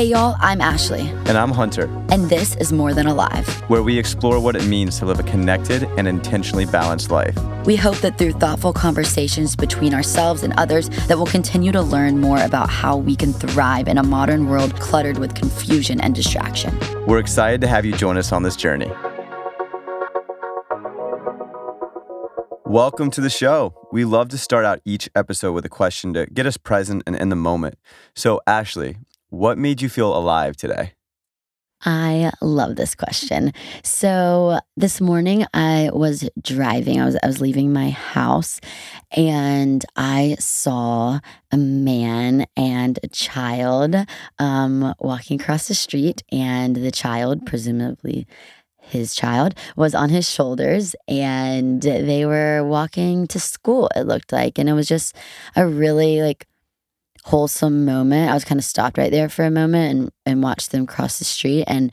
Hey, y'all, I'm Ashley, And I'm Hunter, and this is More Than Alive. where we explore what it means to live a connected and intentionally balanced life. We hope that through thoughtful conversations between ourselves and others that we'll continue to learn more about how we can thrive in a modern world cluttered with confusion and distraction. We're excited to have you join us on this journey. Welcome to the show. We love to start out each episode with a question to get us present and in the moment. So, Ashley, what made you feel alive today? I love this question. So this morning I was driving. I was I was leaving my house and I saw a man and a child um, walking across the street, and the child, presumably his child, was on his shoulders, and they were walking to school. It looked like, and it was just a really like wholesome moment. I was kind of stopped right there for a moment and and watched them cross the street. And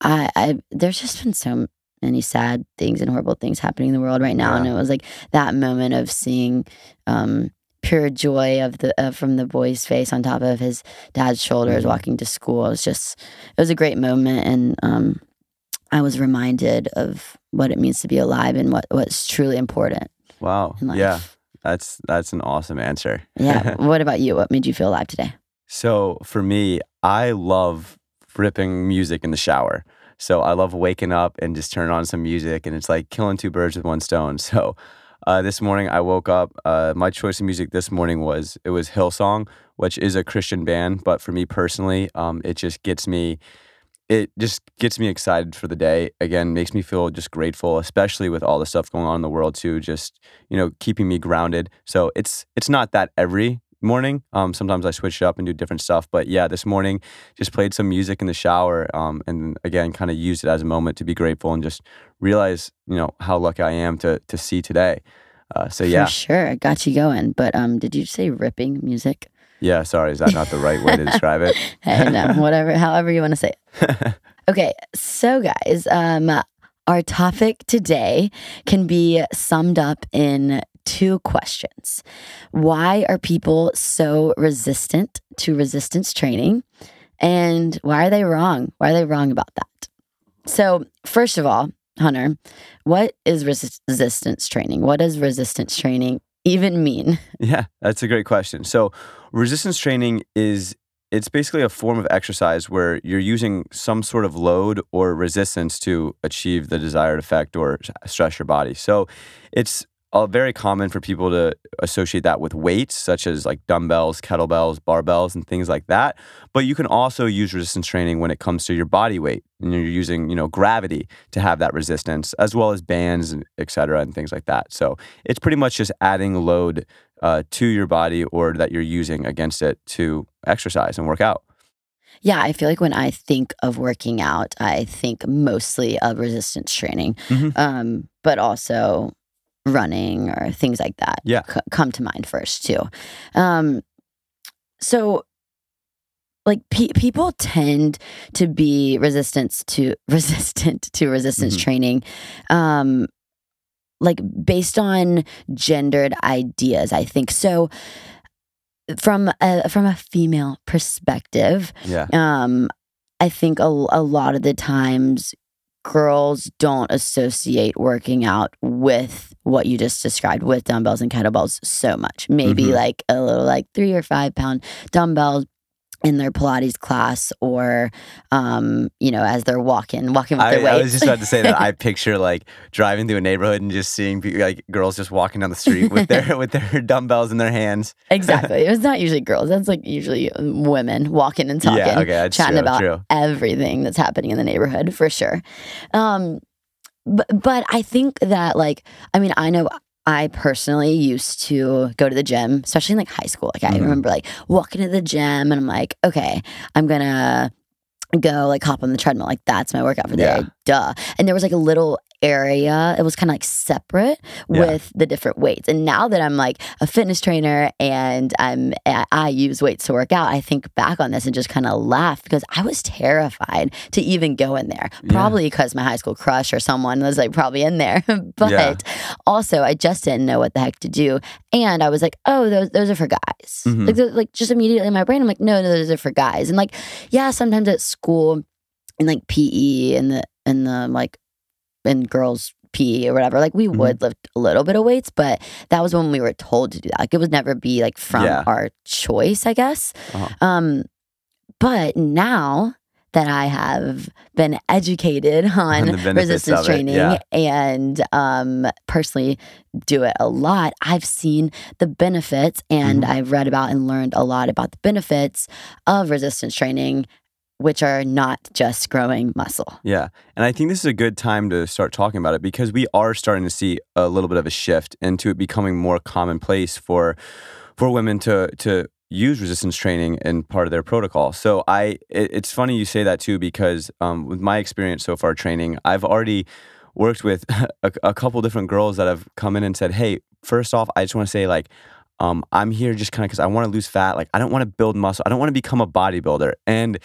I, I there's just been so many sad things and horrible things happening in the world right now. And it was like that moment of seeing um, pure joy of the uh, from the boy's face on top of his dad's shoulders Mhm. walking to school. It was just it was a great moment, and um, I was reminded of what it means to be alive and what what's truly important Wow. Yeah, that's that's an awesome answer. Yeah. what about you? What made you feel alive today? So for me, I love ripping music in the shower. So I love waking up and just turning on some music, and it's like killing two birds with one stone. So uh, this morning I woke up. Uh, my choice of music this morning was it was Hillsong, which is a Christian band, but for me personally, um, it just gets me. It just gets me excited for the day. Again, makes me feel just grateful, especially with all the stuff going on in the world too. Just you know, keeping me grounded. So it's it's not that every morning. Um, sometimes I switch it up and do different stuff. But yeah, this morning just played some music in the shower. Um, and again, kind of used it as a moment to be grateful and just realize, you know, how lucky I am to to see today. Uh, so yeah, For sure. I got you going. But um, did you say ripping music? Yeah. Sorry, is that not the right way to describe it? Hey, no, whatever, however you want to say it. Okay, so guys, um, our topic today can be summed up in two questions. Why are people so resistant to resistance training? And why are they wrong? Why are they wrong about that? So, first of all, Hunter, what is resist- resistance training? What does resistance training even mean? Yeah, that's a great question. So, resistance training is it's basically a form of exercise where you're using some sort of load or resistance to achieve the desired effect or stress your body. So, it's uh, very common for people to associate that with weights such as like dumbbells, kettlebells, barbells and things like that. But you can also use resistance training when it comes to your body weight and you're using, you know, gravity to have that resistance as well as bands and et cetera and things like that. So, it's pretty much just adding load uh, to your body or that you're using against it to exercise and work out. Yeah, I feel like when I think of working out, I think mostly of resistance training, Mhm. um, but also running or things like that. Yeah. c- come to mind first too. Um, so, like pe- people tend to be resistant to resistant to resistance Mhm. training, um, like based on gendered ideas. I think so. From a from a female perspective, Yeah. um, I think a, a lot of the times girls don't associate working out with what you just described with dumbbells and kettlebells so much. Maybe Mhm. like a little like three or five pound dumbbells in their Pilates class or, um, you know, as they're walking, walking with I, their weights. I was just about to say that I picture like driving through a neighborhood and just seeing like girls just walking down the street with their with their dumbbells in their hands. exactly. It's not usually girls. That's like usually um, women walking and talking. Yeah, okay, chatting true, about true. everything that's happening in the neighborhood for sure. Um, but but I think that like I mean I know I personally used to go to the gym, especially in like high school. Like I Mhm. remember like walking to the gym and I'm like, okay, I'm gonna go like hop on the treadmill. Like that's my workout for the Yeah. day. Duh. And there was like a little area. It was kind of like separate Yeah. with the different weights. And now that I'm like a fitness trainer and I'm I use weights to work out, I think back on this and just kind of laugh because I was terrified to even go in there. Yeah. Probably because my high school crush or someone was like probably in there. but Yeah. also I just didn't know what the heck to do. And I was like, oh, those those are for guys. Mhm. Like, like just immediately in my brain, I'm like, no, no, those are for guys. And like, yeah, sometimes at school and like PE and the and the like in girls PE or whatever, like we Mhm. would lift a little bit of weights, but that was when we were told to do that. Like it would never be like from Yeah. our choice, I guess. Uh-huh. Um, but now that I have been educated on resistance training yeah. and um, personally do it a lot, I've seen the benefits and Mhm. I've read about and learned a lot about the benefits of resistance training, which are not just growing muscle. Yeah. And I think this is a good time to start talking about it because we are starting to see a little bit of a shift into it becoming more commonplace for for women to to use resistance training in part of their protocol. So I it, it's funny you say that too because um, with my experience so far training, I've already worked with a, a couple different girls that have come in and said, "Hey, first off, I just want to say like um, I'm here just kind of because I want to lose fat. Like I don't want to build muscle. I don't want to become a bodybuilder." And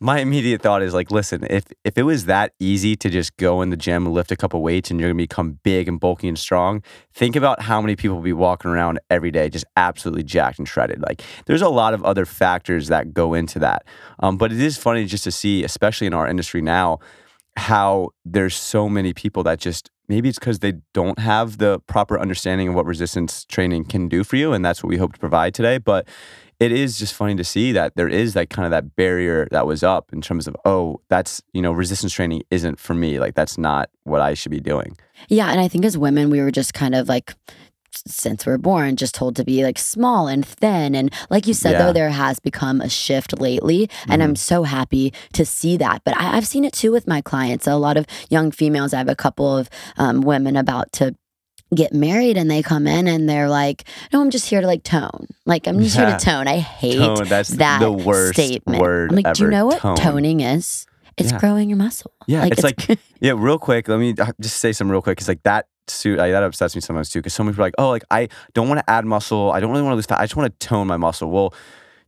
my immediate thought is like, listen, if if it was that easy to just go in the gym and lift a couple weights and you're gonna become big and bulky and strong, think about how many people will be walking around every day just absolutely jacked and shredded. Like, there's a lot of other factors that go into that. Um, but it is funny just to see, especially in our industry now, how there's so many people that just maybe it's because they don't have the proper understanding of what resistance training can do for you, and that's what we hope to provide today. But it is just funny to see that there is that kind of that barrier that was up in terms of oh that's you know resistance training isn't for me like that's not what i should be doing Yeah, and I think as women, we were just kind of like, since we're born, just told to be like small and thin. And like you said, Yeah. though, there has become a shift lately. And I'm so happy to see that. But I, I've seen it too with my clients. A lot of young females, I have a couple of um, women about to get married and they come in and they're like no i'm just here to like tone. Like i'm just here to tone. I hate tone that's that the worst statement. Word i'm like do you know what tone. toning is? It's Yeah. growing your muscle. Yeah like, it's like yeah real quick let me uh, just say some real quick it's like that suit like, that upsets me sometimes too because so many people are like oh like i don't want to add muscle i don't really want to lose fat i just want to tone my muscle. Well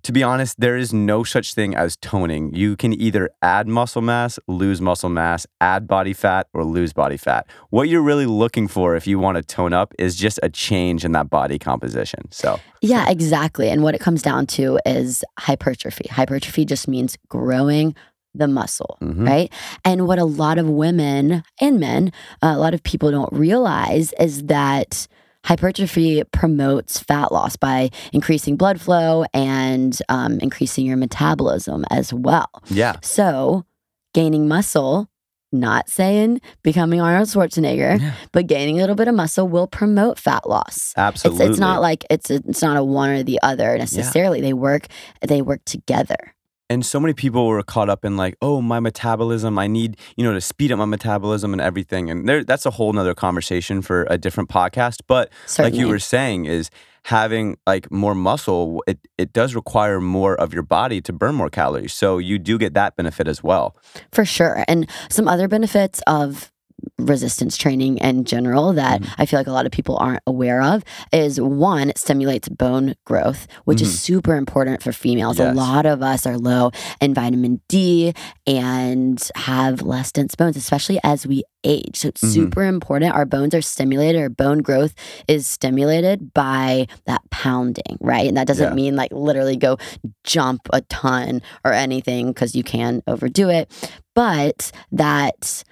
to be honest there is no such thing as toning you can either add muscle mass lose muscle mass add body fat or lose body fat what you're really looking for if you want to tone up is just a change in that body composition so Yeah, exactly. And what it comes down to is hypertrophy. Hypertrophy just means growing the muscle, Mhm. right? And what a lot of women and men, uh, a lot of people don't realize is that hypertrophy promotes fat loss by increasing blood flow and um, increasing your metabolism as well. yeah So, gaining muscle, not saying becoming Arnold Schwarzenegger, Yeah. but gaining a little bit of muscle will promote fat loss. absolutely It's, it's not like it's a, it's not a one or the other necessarily. They work they work together. And so many people were caught up in like oh my metabolism i need you know to speed up my metabolism and everything and there that's a whole nother conversation for a different podcast but Certainly. like you were saying is having like more muscle it, it does require more of your body to burn more calories so you do get that benefit as well For sure. And some other benefits of resistance training in general that Mm-hmm. I feel like a lot of people aren't aware of is one, it stimulates bone growth, which is super important for females. A Mm-hmm. Lot of us are low in vitamin D and have less dense bones, especially as we age. So it's Mhm. super important. Our bones are stimulated, our bone growth is stimulated by that pounding, right? And that doesn't Yeah. mean like literally go jump a ton or anything because you can overdo it but that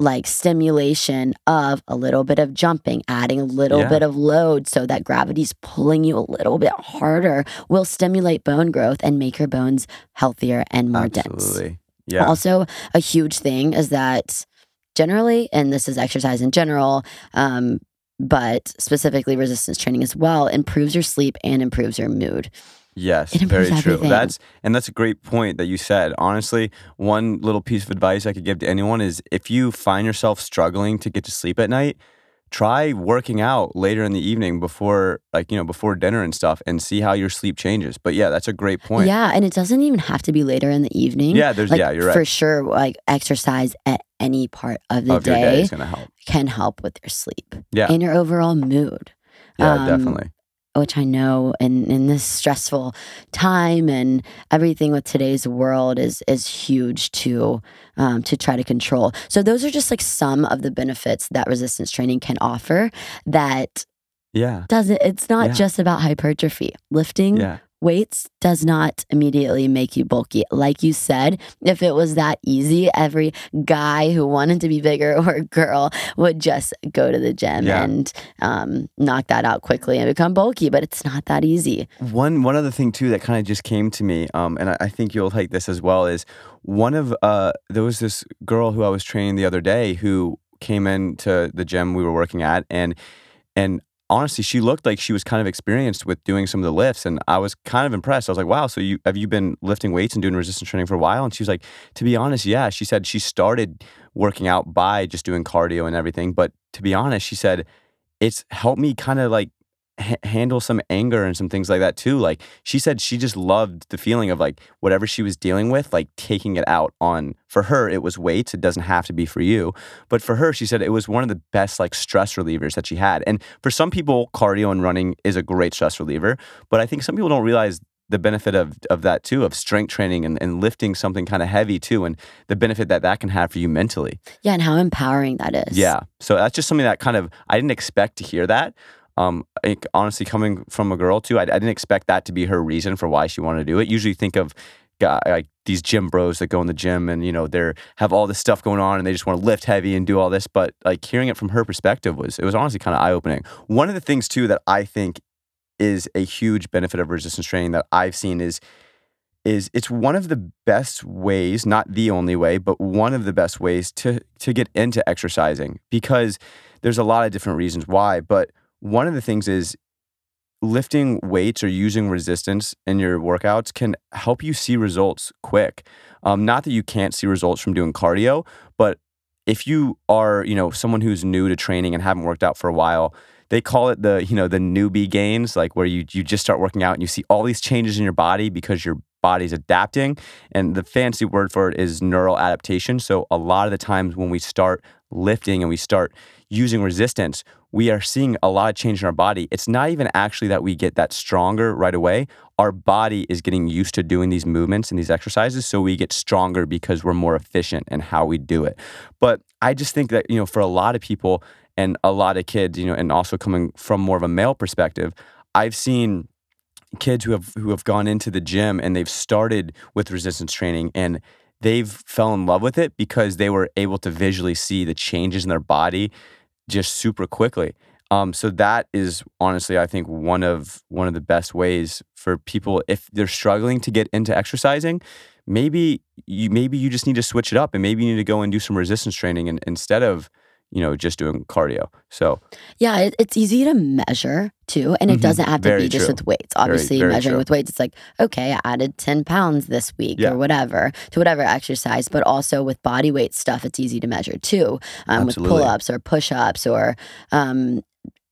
like stimulation of a little bit of jumping, adding a little Yeah. bit of load so that gravity's pulling you a little bit harder will stimulate bone growth and make your bones healthier and more dense. yeah Also, a huge thing is that generally, and this is exercise in general, um, but specifically resistance training as well, improves your sleep and improves your mood. Yes, very true. everything. That's and that's a great point that you said. Honestly, one little piece of advice I could give to anyone is if you find yourself struggling to get to sleep at night, try working out later in the evening before like, you know, before dinner and stuff and see how your sleep changes. But yeah, that's a great point. Yeah, and it doesn't even have to be later in the evening. Yeah, there's Like, yeah, you're right. For sure, like exercise at any part of the of day day is gonna help. can help with your sleep Yeah. and your overall mood. Yeah, um, definitely. Which I know in, in this stressful time and everything with today's world is is huge to um, to try to control. So those are just like some of the benefits that resistance training can offer. That Yeah. doesn't. It's not Yeah. just about hypertrophy. Lifting Yeah. Weights does not immediately make you bulky. Like you said, if it was that easy, every guy who wanted to be bigger or girl would just go to the gym Yeah. and um, knock that out quickly and become bulky. But it's not that easy. One one other thing too that kind of just came to me, um, and I, I think you'll like this as well, is one of uh, there was this girl who I was training the other day who came into the gym we were working at, and and honestly, she looked like she was kind of experienced with doing some of the lifts, and I was kind of impressed. I was like, "Wow, so you have you been lifting weights and doing resistance training for a while?" And she was like, "To be honest, yeah." She said she started working out by just doing cardio and everything, but to be honest, she said it's helped me kind of like h- handle some anger and some things like that too. Like she said, she just loved the feeling of like whatever she was dealing with, like taking it out on. For her, it was weights. It doesn't have to be for you, but for her, she said it was one of the best like stress relievers that she had. And for some people, cardio and running is a great stress reliever, but I think some people don't realize the benefit of of that too, of strength training and, and lifting something kind of heavy too, and the benefit that that can have for you mentally. Yeah, and how empowering that is. Yeah. So that's just something that kind of I didn't expect to hear that. Um, honestly, coming from a girl too, I, I didn't expect that to be her reason for why she wanted to do it. Usually, think of guy, like these gym bros that go in the gym and you know they're have all this stuff going on and they just want to lift heavy and do all this. But like hearing it from her perspective was it was honestly kind of eye opening. One of the things too that I think is a huge benefit of resistance training that I've seen is is it's one of the best ways, not the only way, but one of the best ways to to get into exercising because there's a lot of different reasons why, but one of the things is lifting weights or using resistance in your workouts can help you see results quick. Um, not that you can't see results from doing cardio, but if you are, you know, someone who's new to training and haven't worked out for a while, they call it the, you know, the newbie gains, like where you you just start working out and you see all these changes in your body because your body's adapting. And the fancy word for it is neural adaptation. So a lot of the times when we start lifting and we start using resistance, we are seeing a lot of change in our body. It's not even actually that we get that stronger right away. Our body is getting used to doing these movements and these exercises. So we get stronger because we're more efficient in how we do it. But I just think that, you know, for a lot of people and a lot of kids, you know, and also coming from more of a male perspective, I've seen kids who have who have gone into the gym and they've started with resistance training and they've fell in love with it because they were able to visually see the changes in their body just super quickly. Um, so that is honestly, I think one of one of the best ways for people if they're struggling to get into exercising. Maybe you maybe you just need to switch it up, and maybe you need to go and do some resistance training and, instead of you know just doing cardio. So Yeah, it, it's easy to measure too. And it Mhm. doesn't have to Very be just with weights. Obviously, very measuring true. with weights, it's like, okay, I added 10 pounds this week Yeah. or whatever to whatever exercise. But also with body weight stuff, it's easy to measure too. Um, with pull ups or push ups or um,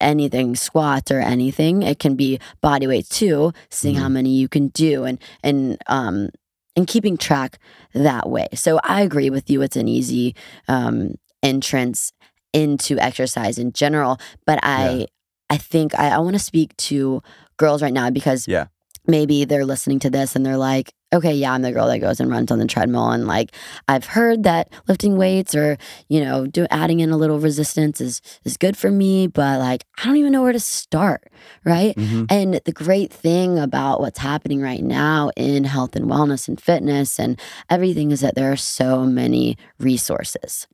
anything, squats or anything. It can be body weight too, seeing Mm-hmm. how many you can do and, and, um, and keeping track that way. So I agree with you. It's an easy um, entrance into exercise in general. But I Yeah. I think I, I want to speak to girls right now because Yeah. maybe they're listening to this and they're like, okay, yeah, I'm the girl that goes and runs on the treadmill. And like I've heard that lifting weights or, you know, do adding in a little resistance is is good for me, but like I don't even know where to start. Right. mhm. And the great thing about what's happening right now in health and wellness and fitness and everything is that there are so many resources.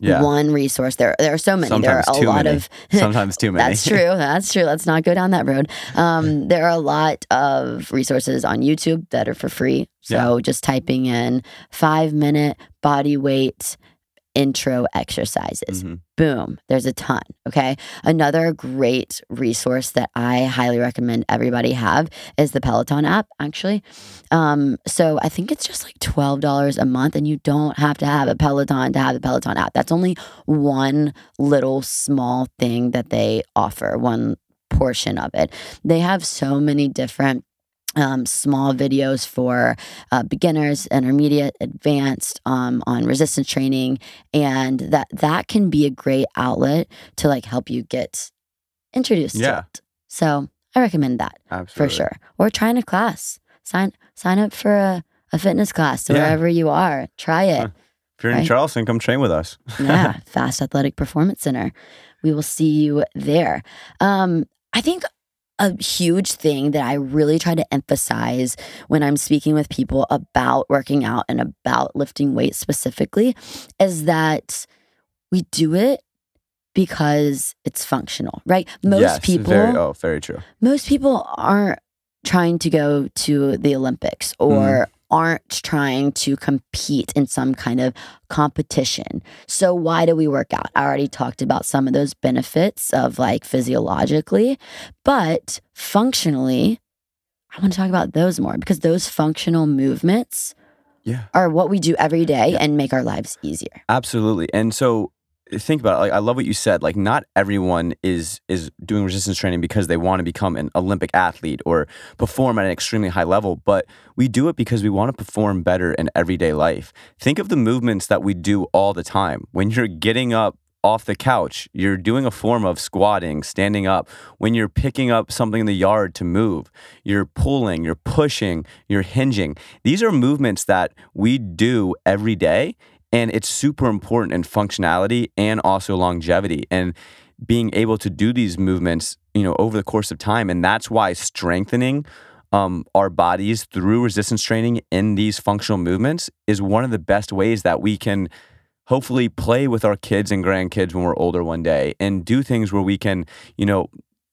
Yeah, One resource, there there are so many. Sometimes there are a lot many. of sometimes too many. that's true. That's true. Let's not go down that road. Um, there are a lot of resources on YouTube that are for free. So just typing in five minute body weight intro exercises. Mhm. Boom, there's a ton. Okay. Another great resource that I highly recommend everybody have is the Peloton app, actually. Um, so I think it's just like $12 a month, and you don't have to have a Peloton to have the Peloton app. That's only one little small thing that they offer, one portion of it. They have so many different um, small videos for uh, beginners, intermediate, advanced um, on resistance training, and that that can be a great outlet to like help you get introduced Yeah. to it. So I recommend that Absolutely. for sure. Or try in a class. Sign sign up for a, a fitness class Yeah. wherever you are. Try it. Huh. If you're in Charleston, come train with us. yeah, Fast Athletic Performance Center. We will see you there. Um, I think a huge thing that I really try to emphasize when I'm speaking with people about working out and about lifting weights specifically is that we do it because it's functional, right? Most yes, people Very, oh, very true. most people aren't trying to go to the Olympics or mm-hmm. Aren't trying to compete in some kind of competition. So why do we work out? I already talked about some of those benefits of like physiologically, but functionally, I want to talk about those more because those functional movements Yeah. are what we do every day and make our lives easier. Absolutely. And so think about it. Like I love what you said. Like not everyone is is doing resistance training because they want to become an Olympic athlete or perform at an extremely high level, but we do it because we want to perform better in everyday life. Think of the movements that we do all the time. When you're getting up off the couch, you're doing a form of squatting, standing up. When you're picking up something in the yard to move, you're pulling, you're pushing, you're hinging. These are movements that we do every day and it's super important in functionality and also longevity and being able to do these movements you know over the course of time. And that's why strengthening um, our bodies through resistance training in these functional movements is one of the best ways that we can hopefully play with our kids and grandkids when we're older one day and do things where we can you know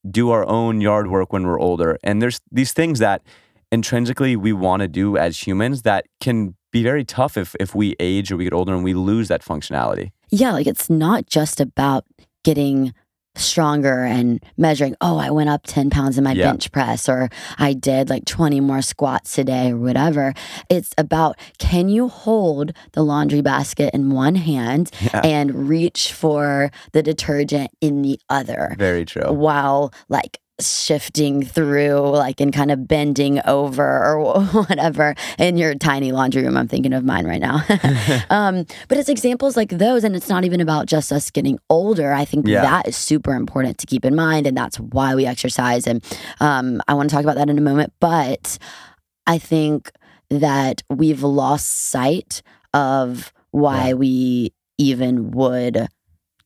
do our own yard work when we're older. And there's these things that intrinsically we want to do as humans that can be very tough if if we age or we get older and we lose that functionality. Yeah, like it's not just about getting stronger and measuring, oh, I went up 10 pounds in my Yeah. bench press or I did like 20 more squats today or whatever. It's about can you hold the laundry basket in one hand Yeah. and reach for the detergent in the other Very true. while like shifting through like and kind of bending over or whatever in your tiny laundry room. I'm thinking of mine right now. Um, but it's examples like those and it's not even about just us getting older. I think Yeah. that is super important to keep in mind and that's why we exercise and um, i want to talk about that in a moment. But i think that we've lost sight of why Yeah. we even would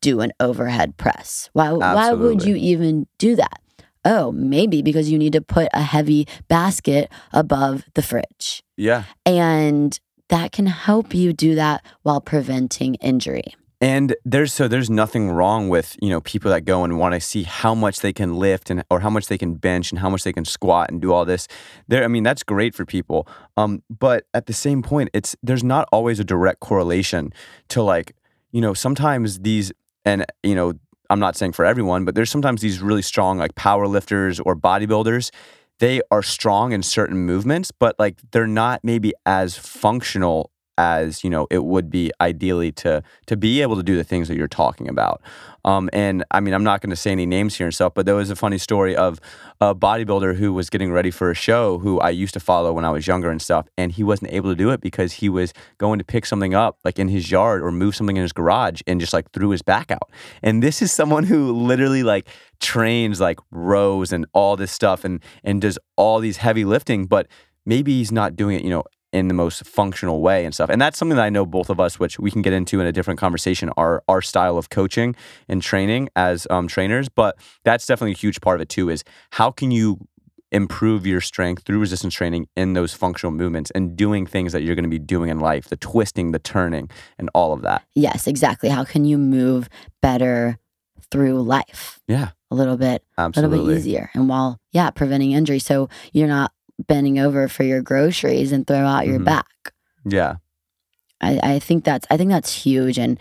do an overhead press. Why why would you even do that oh maybe because you need to put a heavy basket above the fridge Yeah. and that can help you do that while preventing injury. And there's so there's nothing wrong with, you know, people that go and want to see how much they can lift and or how much they can bench and how much they can squat and do all this. There I mean, that's great for people. Um, but at the same point, it's there's not always a direct correlation to like, you know, sometimes these and you know, I'm not saying for everyone, but there's sometimes these really strong like power lifters or bodybuilders. They are strong in certain movements, but like they're not maybe as functional as you know it would be ideally to to be able to do the things that you're talking about. Um, and I mean, I'm not going to say any names here and stuff, but there was a funny story of a bodybuilder who was getting ready for a show who I used to follow when I was younger and stuff, and he wasn't able to do it because he was going to pick something up like in his yard or move something in his garage and just like threw his back out. And this is someone who literally like trains like rows and all this stuff and and does all these heavy lifting, but maybe he's not doing it, you know, in the most functional way and stuff. And that's something that I know both of us, which we can get into in a different conversation, our our style of coaching and training as um, trainers. But that's definitely a huge part of it too. Is how can you improve your strength through resistance training in those functional movements and doing things that you're going to be doing in life, the twisting, the turning, and all of that. Yes, exactly. How can you move better through life Yeah, a little bit, a little bit easier, and while yeah, preventing injury, so you're not bending over for your groceries and throw out your Mhm. back. Yeah, I, I think that's I think that's huge, and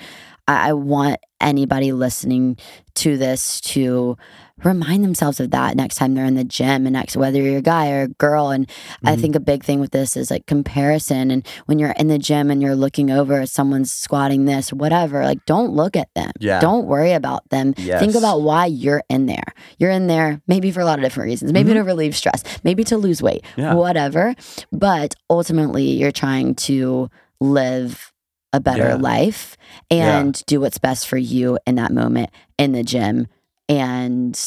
I, I want anybody listening to this to remind themselves of that next time they're in the gym and next whether you're a guy or a girl. And mm-hmm. i think a big thing with this is like comparison. And when you're in the gym and you're looking over someone's squatting this whatever like don't look at them. Yeah. Don't worry about them. Yes. think about why you're in there. You're in there maybe for a lot of different reasons. Maybe mm-hmm. to relieve stress. Maybe to lose weight. Yeah. whatever. But ultimately you're trying to live a better Yeah. life and do what's best for you in that moment in the gym. And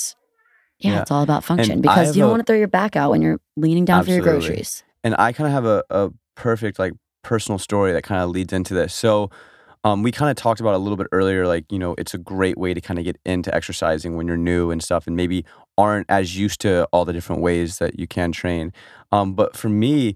yeah, Yeah. it's all about function I because you don't want to throw your back out when you're leaning down for your groceries. and I kind of have a, a perfect like personal story that kind of leads into this. So, um, we kind of talked about a little bit earlier, like you know, it's a great way to kind of get into exercising when you're new and stuff, and maybe aren't as used to all the different ways that you can train. Um, but for me,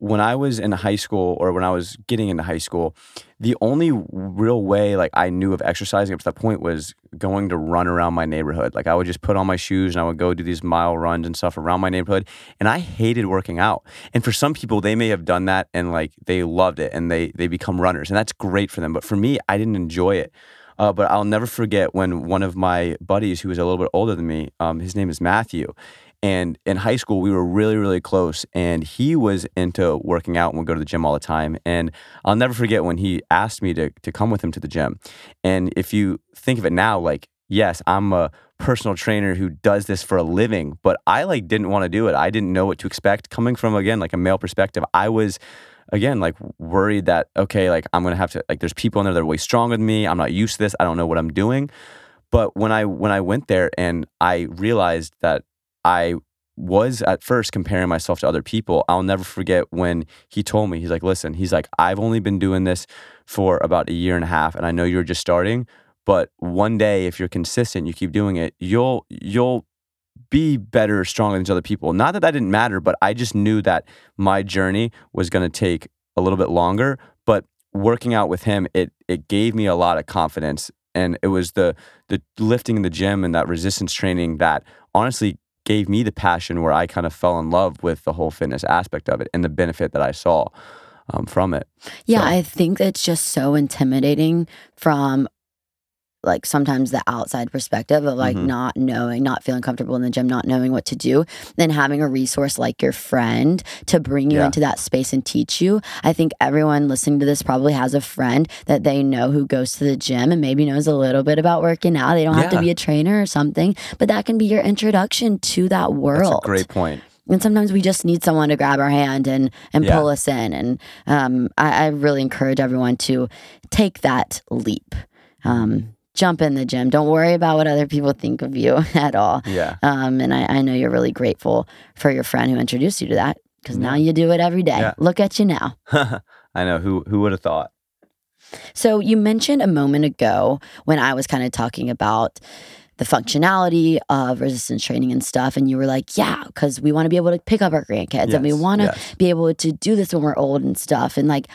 when I was in high school or when I was getting into high school, the only real way like I knew of exercising up to that point was going to run around my neighborhood. Like I would just put on my shoes and I would go do these mile runs and stuff around my neighborhood. And I hated working out. And for some people, they may have done that and like they loved it and they they become runners and that's great for them. But for me, I didn't enjoy it. Uh, but I'll never forget when one of my buddies, who was a little bit older than me, um, his name is Matthew, and in high school we were really really close, and he was into working out and would go to the gym all the time. And I'll never forget when he asked me to to come with him to the gym. And if you think of it now, like yes, I'm a personal trainer who does this for a living, but I like didn't want to do it. I didn't know what to expect coming from again like a male perspective. I was again like worried that okay like i'm gonna have to like there's people in there that are way stronger than me i'm not used to this i don't know what i'm doing but when i when i went there and i realized that i was at first comparing myself to other people i'll never forget when he told me he's like listen he's like i've only been doing this for about a year and a half and i know you're just starting but one day if you're consistent you keep doing it you'll you'll be better, stronger than other people. Not that that didn't matter, but I just knew that my journey was going to take a little bit longer. But working out with him, it it gave me a lot of confidence, and it was the the lifting in the gym and that resistance training that honestly gave me the passion where I kind of fell in love with the whole fitness aspect of it and the benefit that I saw um, from it. Yeah, So- I think it's just so intimidating from like sometimes the outside perspective of like Mhm. not knowing, not feeling comfortable in the gym, not knowing what to do, then having a resource like your friend to bring you Yeah. into that space and teach you. I think everyone listening to this probably has a friend that they know who goes to the gym and maybe knows a little bit about working out. They don't have to be a trainer or something, but that can be your introduction to that world. That's a great point. And sometimes we just need someone to grab our hand and and Yeah. pull us in. And um, I, I really encourage everyone to take that leap. Um, jump in the gym. Don't worry about what other people think of you at all. Yeah. Um, and I, I know you're really grateful for your friend who introduced you to that because now you do it every day. Yeah. Look at you now. I know who who would have thought. So you mentioned a moment ago when I was kind of talking about the functionality of resistance training and stuff, and you were like, "Yeah, because we want to be able to pick up our grandkids, and we want to yes. be able to do this when we're old and stuff." And like,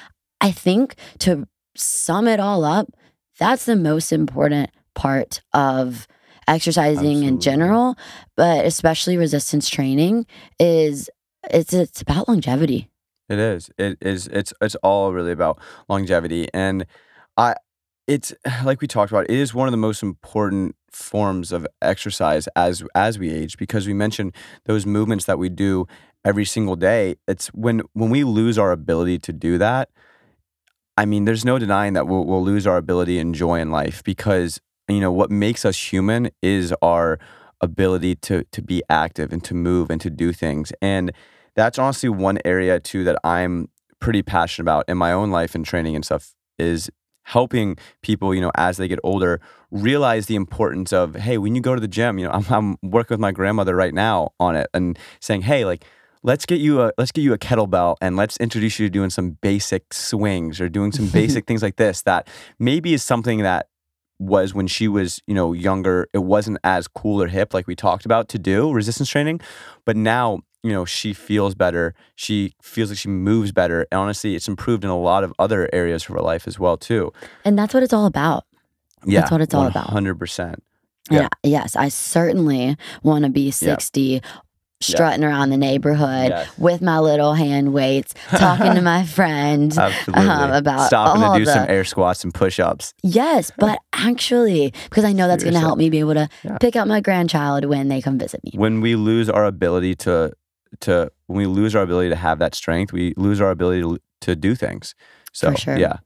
I think to sum it all up, that's the most important part of exercising in general, but especially resistance training is it's it's about longevity. It is. It is. It's. It's all really about longevity, and I. It's like we talked about. It is one of the most important forms of exercise as as we age because we mentioned those movements that we do every single day. It's when when we lose our ability to do that. I mean, there's no denying that we'll, we'll lose our ability and joy in life because you know what makes us human is our ability to to be active and to move and to do things. And that's honestly one area too that I'm pretty passionate about in my own life and training and stuff is helping people, you know, as they get older, realize the importance of, hey, when you go to the gym, you know, I'm, I'm working with my grandmother right now on it and saying, hey, like, let's get you a let's get you a kettlebell and let's introduce you to doing some basic swings or doing some basic things like this that maybe is something that was when she was, you know, younger, it wasn't as cool or hip like we talked about to do resistance training. But now, you know, she feels better. She feels like she moves better. And honestly, it's improved in a lot of other areas of her life as well, too. And that's what it's all about. Yeah. That's what it's all about. 100%. And Yeah. Yes, I certainly want to be 60 strutting around the neighborhood Yes. with my little hand weights, talking to my friend um, about Stopping to do the, some air squats and push ups. Yes, but actually, because I know that's going to help me be able to Yeah. pick up my grandchild when they come visit me. When we lose our ability to, to when we lose our ability to have that strength, we lose our ability to, to do things. So For sure. yeah,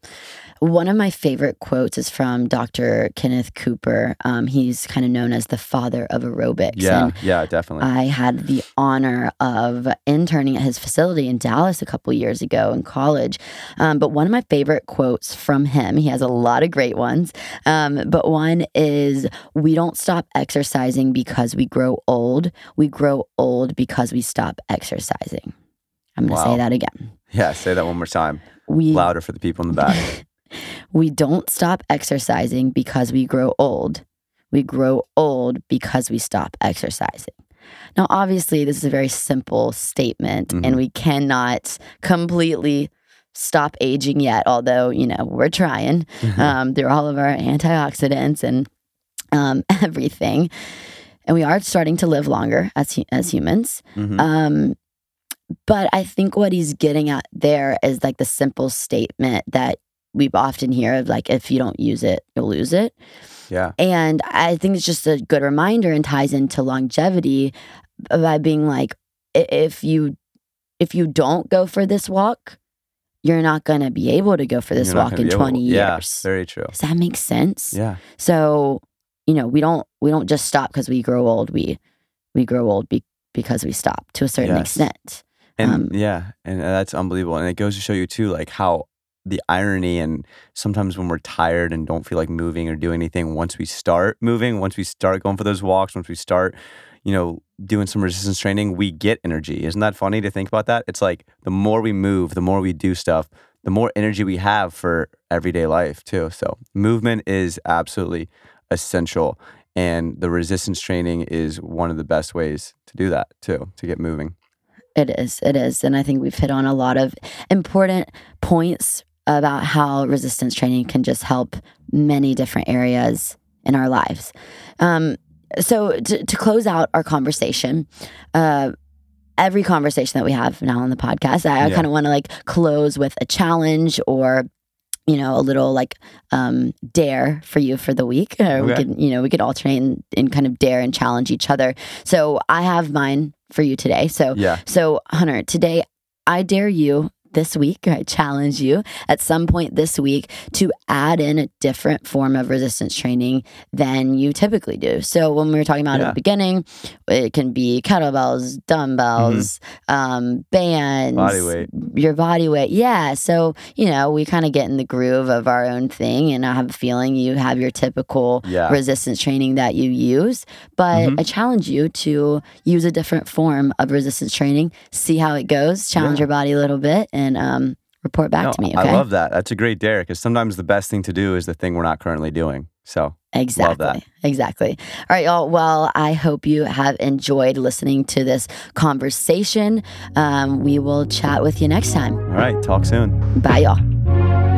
One of my favorite quotes is from Dr. Kenneth Cooper. Um, he's kind of known as the father of aerobics. yeah, And yeah, definitely. I had the honor of interning at his facility in Dallas a couple years ago in college. Um, but one of my favorite quotes from him, he has a lot of great ones, um, but one is We don't stop exercising because we grow old. We grow old because we stop exercising. I'm going to Wow. say that again. yeah, say that one more time, We louder for the people in the back. we don't stop exercising because we grow old. We grow old because we stop exercising. Now, obviously, this is a very simple statement, Mhm. and we cannot completely stop aging yet, although, you know, we're trying um, through all of our antioxidants and um, everything. And we are starting to live longer as, as humans. Mhm. Um, but I think what he's getting at there is like the simple statement that we often hear of like, if you don't use it, you'll lose it. yeah, And I think it's just a good reminder and ties into longevity by being like, if you if you don't go for this walk, you're not going to be able to go for this You're walk in be able- 20 Yeah, years. very true. Does that make sense? Yeah, So, you know, we don't we don't just stop because we grow old. We we grow old be, because we stop to a certain Yes. extent. and Um, yeah, and that's unbelievable. And it goes to show you too, like how the irony and sometimes when we're tired and don't feel like moving or doing anything, once we start moving, once we start going for those walks, once we start, you know, doing some resistance training, we get energy. Isn't that funny to think about that? It's like the more we move, the more we do stuff, the more energy we have for everyday life too. So movement is absolutely essential. And the resistance training is one of the best ways to do that too, to get moving. It is. It is. And I think we've hit on a lot of important points about how resistance training can just help many different areas in our lives. Um, so, to, to close out our conversation, uh, every conversation that we have now on the podcast, I, I Yeah. kind of want to like close with a challenge or you know a little like um dare for you for the week or we Okay. could you know we could alternate and, and kind of dare and challenge each other so i have mine for you today so Yeah. so, Hunter, today I dare you this week, I challenge you at some point this week to add in a different form of resistance training than you typically do. So, when we were talking about at the beginning, it can be kettlebells, dumbbells, um, bands, Body weight. your body weight. Yeah. So, you know, we kind of get in the groove of our own thing. And I have a feeling you have your typical Yeah. resistance training that you use. But Mhm. I challenge you to use a different form of resistance training, see how it goes, challenge Yeah. your body a little bit, and um, report back No, to me. Okay. I love that. That's a great dare because sometimes the best thing to do is the thing we're not currently doing. So Exactly. Exactly. All right, y'all. Well, I hope you have enjoyed listening to this conversation. Um, we will chat with you next time. all right, talk soon. Bye, y'all.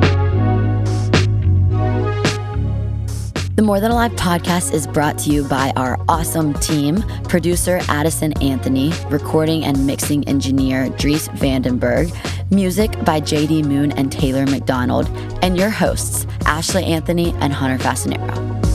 The More Than Alive podcast is brought to you by our awesome team producer Addison Anthony, recording and mixing engineer Dries Vandenberg, music by JD Moon and Taylor MacDonald, and your hosts, Ashley Anthony and Hunter Fasanaro.